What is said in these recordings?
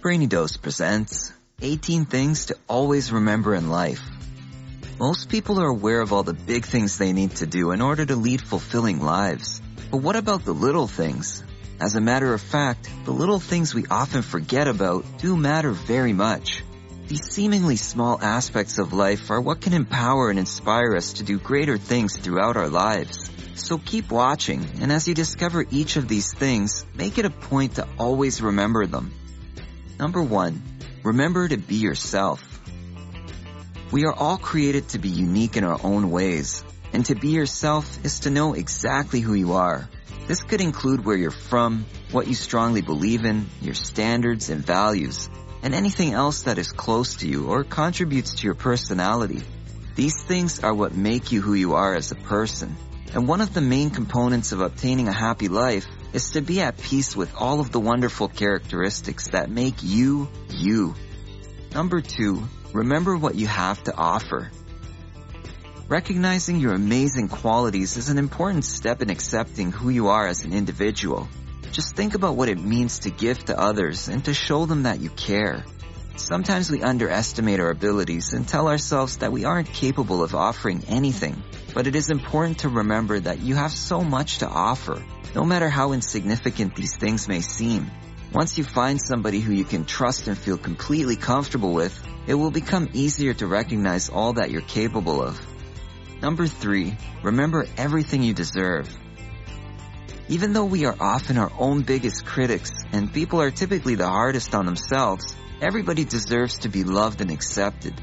Brainy Dose presents 18 Things to Always Remember in Life. Most people are aware of all the big things they need to do in order to lead fulfilling lives. But what about the little things? As a matter of fact, the little things we often forget about do matter very much. These seemingly small aspects of life are what can empower and inspire us to do greater things throughout our lives. So keep watching, and as you discover each of these things, make it a point to always remember them. Number one, remember to be yourself. We are all created to be unique in our own ways, and to be yourself is to know exactly who you are. This could include where you're from, what you strongly believe in, your standards and values, and anything else that is close to you or contributes to your personality. These things are what make you who you are as a person. And one of the main components of obtaining a happy life is to be at peace with all of the wonderful characteristics that make you, you. Number two, remember what you have to offer. Recognizing your amazing qualities is an important step in accepting who you are as an individual. Just think about what it means to give to others and to show them that you care. Sometimes we underestimate our abilities and tell ourselves that we aren't capable of offering anything. But it is important to remember that you have so much to offer, no matter how insignificant these things may seem. Once you find somebody who you can trust and feel completely comfortable with, it will become easier to recognize all that you're capable of. Number three, remember everything you deserve. Even though we are often our own biggest critics and people are typically the hardest on themselves, everybody deserves to be loved and accepted.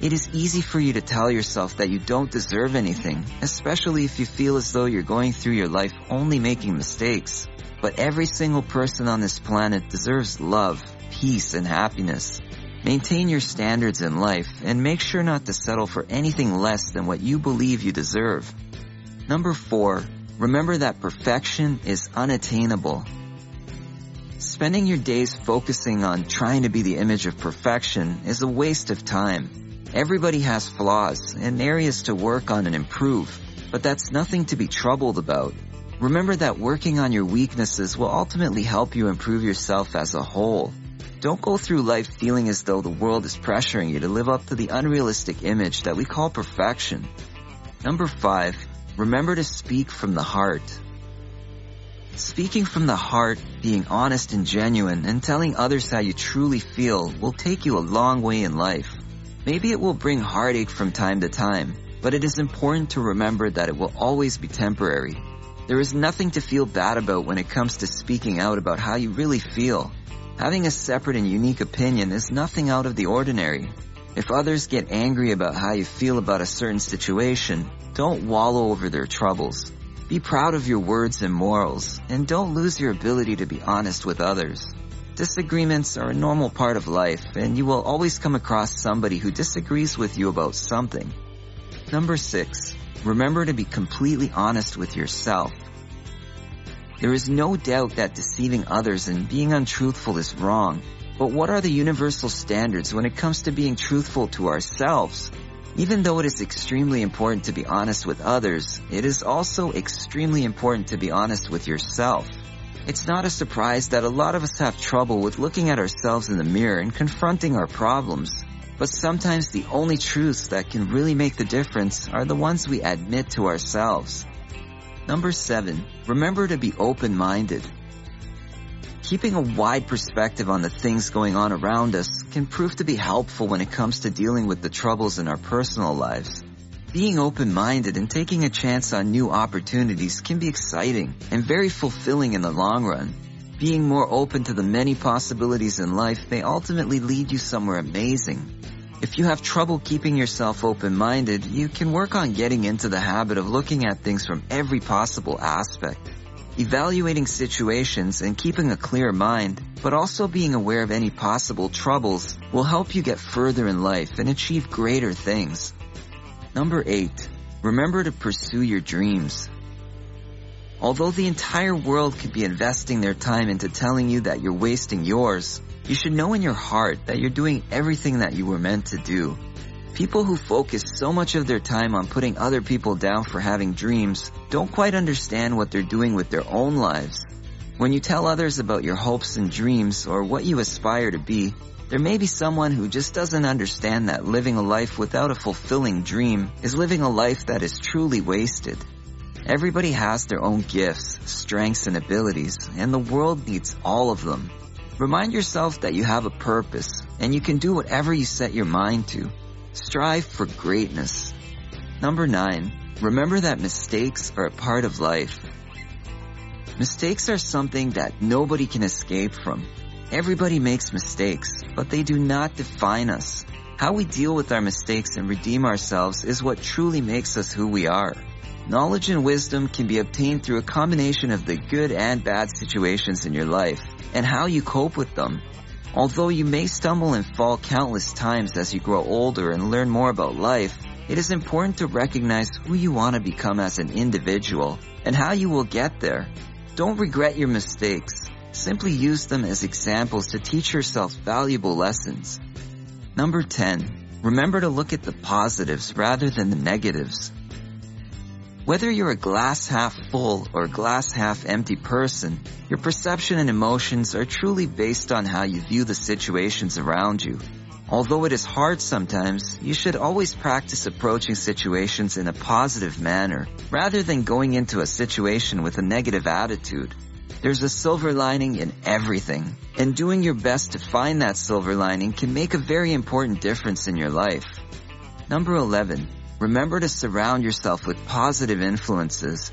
It is easy for you to tell yourself that you don't deserve anything, especially if you feel as though you're going through your life only making mistakes. But every single person on this planet deserves love, peace, and happiness. Maintain your standards in life and make sure not to settle for anything less than what you believe you deserve. Number four, remember that perfection is unattainable. Spending your days focusing on trying to be the image of perfection is a waste of time. Everybody has flaws and areas to work on and improve, but that's nothing to be troubled about. Remember that working on your weaknesses will ultimately help you improve yourself as a whole. Don't go through life feeling as though the world is pressuring you to live up to the unrealistic image that we call perfection. Number five, remember to speak from the heart. Speaking from the heart, being honest and genuine, and telling others how you truly feel will take you a long way in life. Maybe it will bring heartache from time to time, but it is important to remember that it will always be temporary. There is nothing to feel bad about when it comes to speaking out about how you really feel. Having a separate and unique opinion is nothing out of the ordinary. If others get angry about how you feel about a certain situation, don't wallow over their troubles. Be proud of your words and morals, and don't lose your ability to be honest with others. Disagreements are a normal part of life, and you will always come across somebody who disagrees with you about something. Number six, remember to be completely honest with yourself. There is no doubt that deceiving others and being untruthful is wrong, but what are the universal standards when it comes to being truthful to ourselves? Even though it is extremely important to be honest with others, it is also extremely important to be honest with yourself. It's not a surprise that a lot of us have trouble with looking at ourselves in the mirror and confronting our problems. But sometimes the only truths that can really make the difference are the ones we admit to ourselves. Number seven, remember to be open-minded. Keeping a wide perspective on the things going on around us can prove to be helpful when it comes to dealing with the troubles in our personal lives. Being open-minded and taking a chance on new opportunities can be exciting and very fulfilling in the long run. Being more open to the many possibilities in life may ultimately lead you somewhere amazing. If you have trouble keeping yourself open-minded, you can work on getting into the habit of looking at things from every possible aspect. Evaluating situations and keeping a clear mind, but also being aware of any possible troubles will help you get further in life and achieve greater things. Number 8. Remember to pursue your dreams. Although the entire world could be investing their time into telling you that you're wasting yours, you should know in your heart that you're doing everything that you were meant to do. People who focus so much of their time on putting other people down for having dreams don't quite understand what they're doing with their own lives. When you tell others about your hopes and dreams or what you aspire to be, there may be someone who just doesn't understand that living a life without a fulfilling dream is living a life that is truly wasted. Everybody has their own gifts, strengths, and abilities, and the world needs all of them. Remind yourself that you have a purpose, and you can do whatever you set your mind to. Strive for greatness. Number 9. Remember that mistakes are a part of life. Mistakes are something that nobody can escape from. Everybody makes mistakes, but they do not define us. How we deal with our mistakes and redeem ourselves is what truly makes us who we are. Knowledge and wisdom can be obtained through a combination of the good and bad situations in your life and how you cope with them. Although you may stumble and fall countless times as you grow older and learn more about life, it is important to recognize who you want to become as an individual and how you will get there. Don't regret your mistakes. Simply use them as examples to teach yourself valuable lessons. Number 10. Remember to look at the positives rather than the negatives. Whether you're a glass half full or glass half empty person, your perception and emotions are truly based on how you view the situations around you. Although it is hard sometimes, you should always practice approaching situations in a positive manner rather than going into a situation with a negative attitude. There's a silver lining in everything, and doing your best to find that silver lining can make a very important difference in your life. Number 11. Remember to surround yourself with positive influences.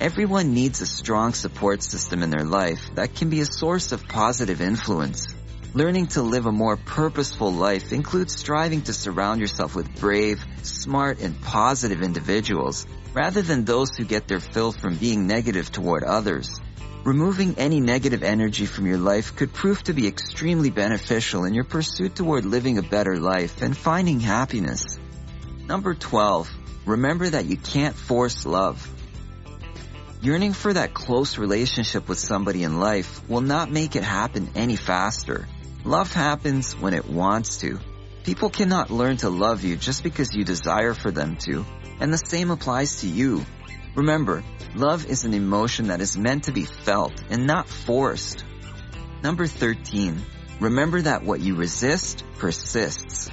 Everyone needs a strong support system in their life that can be a source of positive influence. Learning to live a more purposeful life includes striving to surround yourself with brave, smart, and positive individuals rather than those who get their fill from being negative toward others. Removing any negative energy from your life could prove to be extremely beneficial in your pursuit toward living a better life and finding happiness. Number 12. Remember that you can't force love. Yearning for that close relationship with somebody in life will not make it happen any faster. Love happens when it wants to. People cannot learn to love you just because you desire for them to, and the same applies to you. Remember, love is an emotion that is meant to be felt and not forced. Number 13. Remember that what you resist persists.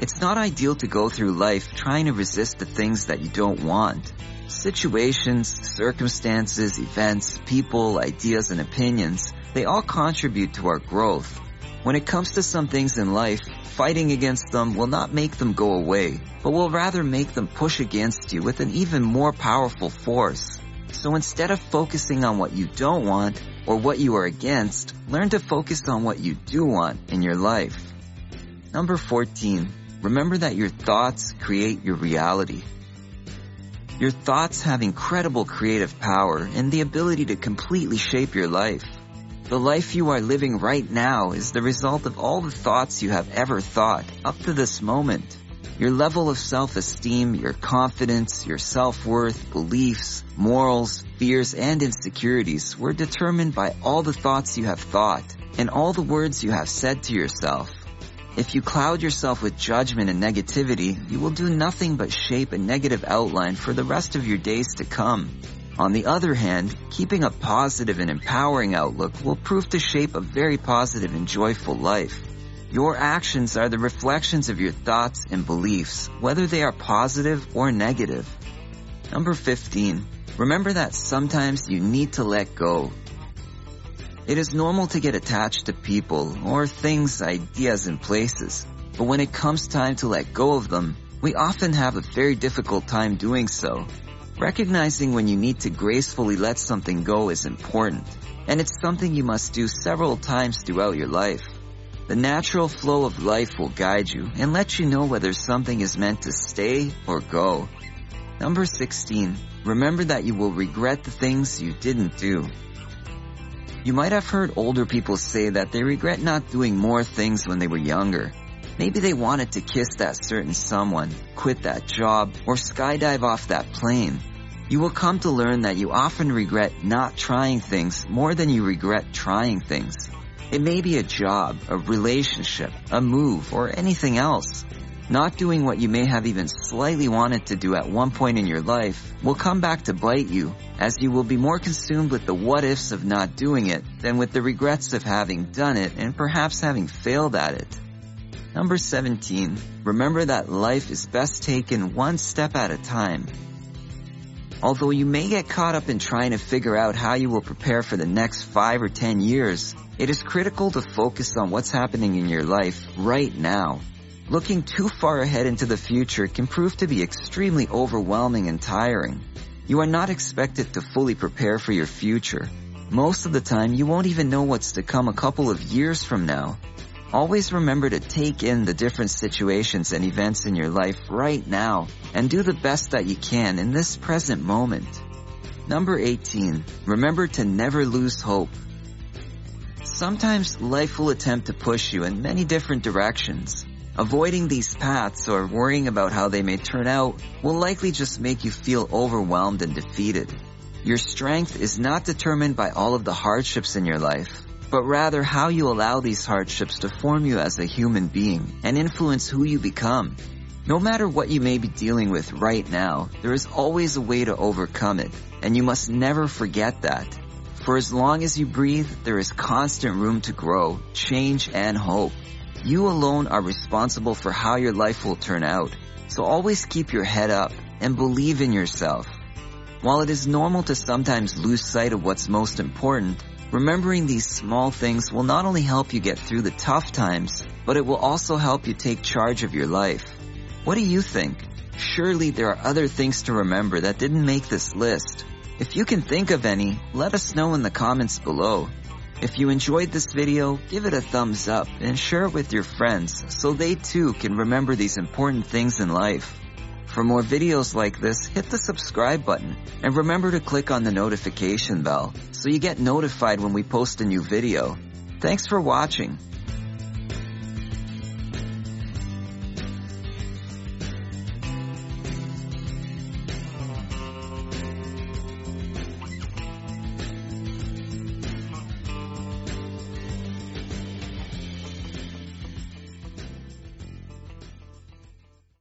It's not ideal to go through life trying to resist the things that you don't want. Situations, circumstances, events, people, ideas, and opinions, they all contribute to our growth. When it comes to some things in life, fighting against them will not make them go away, but will rather make them push against you with an even more powerful force. So instead of focusing on what you don't want or what you are against, learn to focus on what you do want in your life. Number 14. Remember that your thoughts create your reality. Your thoughts have incredible creative power and the ability to completely shape your life. The life you are living right now is the result of all the thoughts you have ever thought up to this moment. Your level of self-esteem, your confidence, your self-worth, beliefs, morals, fears, and insecurities were determined by all the thoughts you have thought and all the words you have said to yourself. If you cloud yourself with judgment and negativity, you will do nothing but shape a negative outline for the rest of your days to come. On the other hand, keeping a positive and empowering outlook will prove to shape a very positive and joyful life. Your actions are the reflections of your thoughts and beliefs, whether they are positive or negative. Number 15. Remember that sometimes you need to let go it is normal to get attached to people or things, ideas, and places. But when it comes time to let go of them, we often have a very difficult time doing so. Recognizing when you need to gracefully let something go is important, and it's something you must do several times throughout your life. The natural flow of life will guide you and let you know whether something is meant to stay or go. Number 16. Remember that you will regret the things you didn't do. You might have heard older people say that they regret not doing more things when they were younger. Maybe they wanted to kiss that certain someone, quit that job, or skydive off that plane. You will come to learn that you often regret not trying things more than you regret trying things. It may be a job, a relationship, a move, or anything else. Not doing what you may have even slightly wanted to do at one point in your life will come back to bite you, as you will be more consumed with the what ifs of not doing it than with the regrets of having done it and perhaps having failed at it. Number 17. Remember that life is best taken one step at a time. Although you may get caught up in trying to figure out how you will prepare for the next 5 or 10 years, it is critical to focus on what's happening in your life right now. Looking too far ahead into the future can prove to be extremely overwhelming and tiring. You are not expected to fully prepare for your future. Most of the time, you won't even know what's to come a couple of years from now. Always remember to take in the different situations and events in your life right now and do the best that you can in this present moment. Number 18. Remember to never lose hope. Sometimes life will attempt to push you in many different directions. Avoiding these paths or worrying about how they may turn out will likely just make you feel overwhelmed and defeated. Your strength is not determined by all of the hardships in your life, but rather how you allow these hardships to form you as a human being and influence who you become. No matter what you may be dealing with right now, there is always a way to overcome it, and you must never forget that. For as long as you breathe, there is constant room to grow, change, and hope. You alone are responsible for how your life will turn out. So always keep your head up and believe in yourself. While it is normal to sometimes lose sight of what's most important, remembering these small things will not only help you get through the tough times, but it will also help you take charge of your life. What do you think? Surely there are other things to remember that didn't make this list. If you can think of any, let us know in the comments below. If you enjoyed this video, give it a thumbs up and share it with your friends so they too can remember these important things in life. For more videos like this, hit the subscribe button and remember to click on the notification bell so you get notified when we post a new video. Thanks for watching.